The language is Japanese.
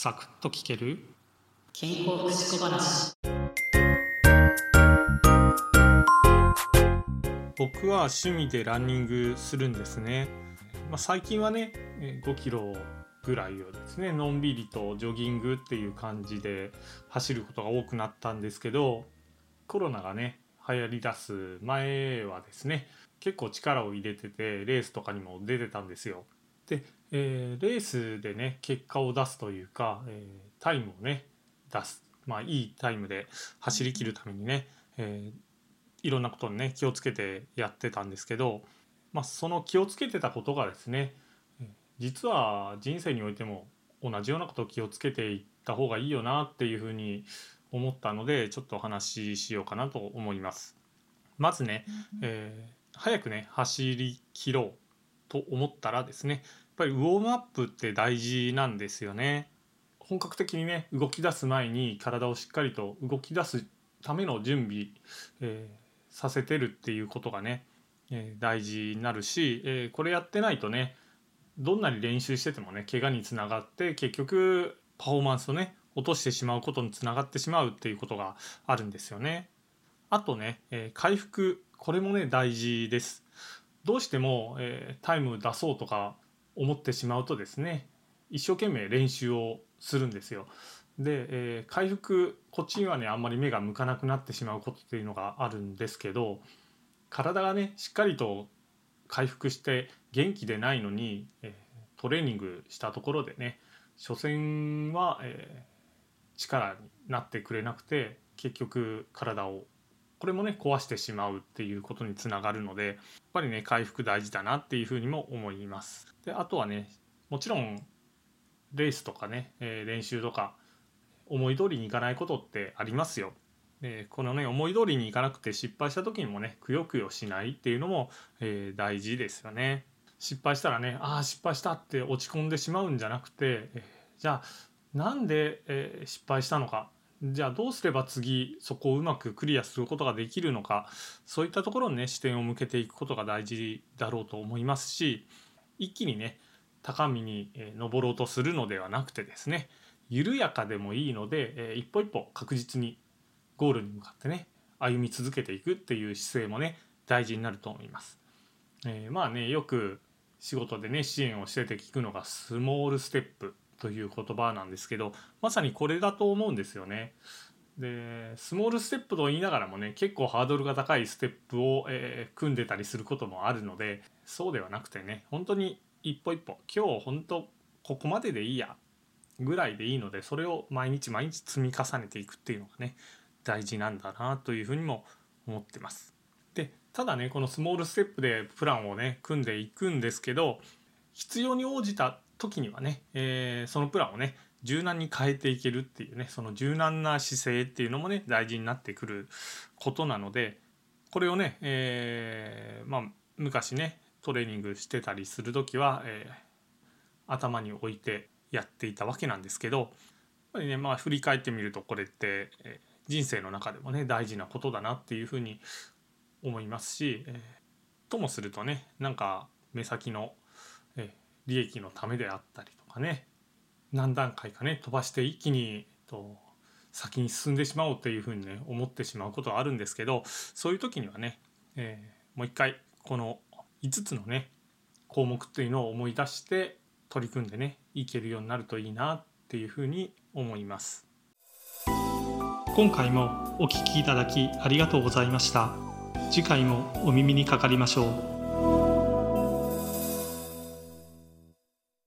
サクッと聞ける？健康福祉小話。僕は趣味でランニングするんですね、まあ、最近はね5キロぐらいをですねのんびりとジョギングっていう感じで走ることが多くなったんですけどコロナがね流行りだす前はですね結構力を入れててレースとかにも出てたんですよ。で、えー、レースでね結果を出すというか、えー、タイムをね出す。まあいいタイムで走りきるためにね、えー、いろんなことにね気をつけてやってたんですけど、まあ、その気をつけてたことがですね実は人生においても同じようなことを気をつけていった方がいいよなっていうふうに思ったのでちょっとお話ししようかなと思います。まずね、えー、早くね走り切ろうと思ったらですねやっぱりウォームアップって大事なんですよね。本格的にね動き出す前に体をしっかりと動き出すための準備、えー、させてるっていうことがね、えー、大事になるし、えー、これやってないとねどんなに練習しててもね怪我につながって結局パフォーマンスをね落としてしまうことにつながってしまうっていうことがあるんですよね。あとね、え、回復これもね大事です。どうしても、えー、タイム出そうとか思ってしまうとですね一生懸命練習をするんですよ。で、えー、回復こっちにはねあんまり目が向かなくなってしまうことっていうのがあるんですけど体がねしっかりと回復して元気でないのに、えー、トレーニングしたところでね初戦は、えー、力になってくれなくて結局体をこれもね壊してしまうっていうことにつながるのでやっぱりね回復大事だなっていうふうにも思います。であとはねもちろんレースとかね、え、練習とか思い通りにいかないことってありますよ。でこのね思い通りにいかなくて失敗した時にもねくよくよしないっていうのも、えー、大事ですよね。失敗したらねああ失敗したって落ち込んでしまうんじゃなくて、えー、じゃあなんで、えー、失敗したのかじゃあどうすれば次そこをうまくクリアすることができるのかそういったところにね視点を向けていくことが大事だろうと思いますし一気にね高みに登ろうとするのではなくてですね緩やかでもいいので、一歩一歩確実にゴールに向かってね歩み続けていくっていう姿勢もね大事になると思います。えー、まあねよく仕事でね支援をしてて聞くのがスモールステップという言葉なんですけどまさにこれだと思うんですよね。でスモールステップと言いながらもね結構ハードルが高いステップを、えー、組んでたりすることもあるのでそうではなくてね本当に一歩一歩今日本当ここまででいいやぐらいでいいのでそれを毎日毎日積み重ねていくっていうのがね大事なんだなというふうにも思ってます。でただねこのスモールステップでプランをね組んでいくんですけど必要に応じた時にはね、えー、そのプランをね柔軟に変えていけるっていうねその柔軟な姿勢っていうのもね大事になってくることなのでこれをね、えー、まあ昔ねトレーニングしてたりする時は、えー、頭に置いてやっていたわけなんですけどやっぱりねまあ振り返ってみるとこれって、え人生の中でもね大事なことだなっていうふうに思いますし、え、ともするとねなんか目先の、えー、利益のためであったりとかね何段階かね飛ばして一気にと先に進んでしまおうっていうふうにね思ってしまうことはあるんですけどそういう時にはね、えー、もう一回この5つのね項目っていうのを思い出して取り組んでねいけるようになるといいなっていうふうに思います。今回もお聴きいただきありがとうございました次回もお耳にかかりましょう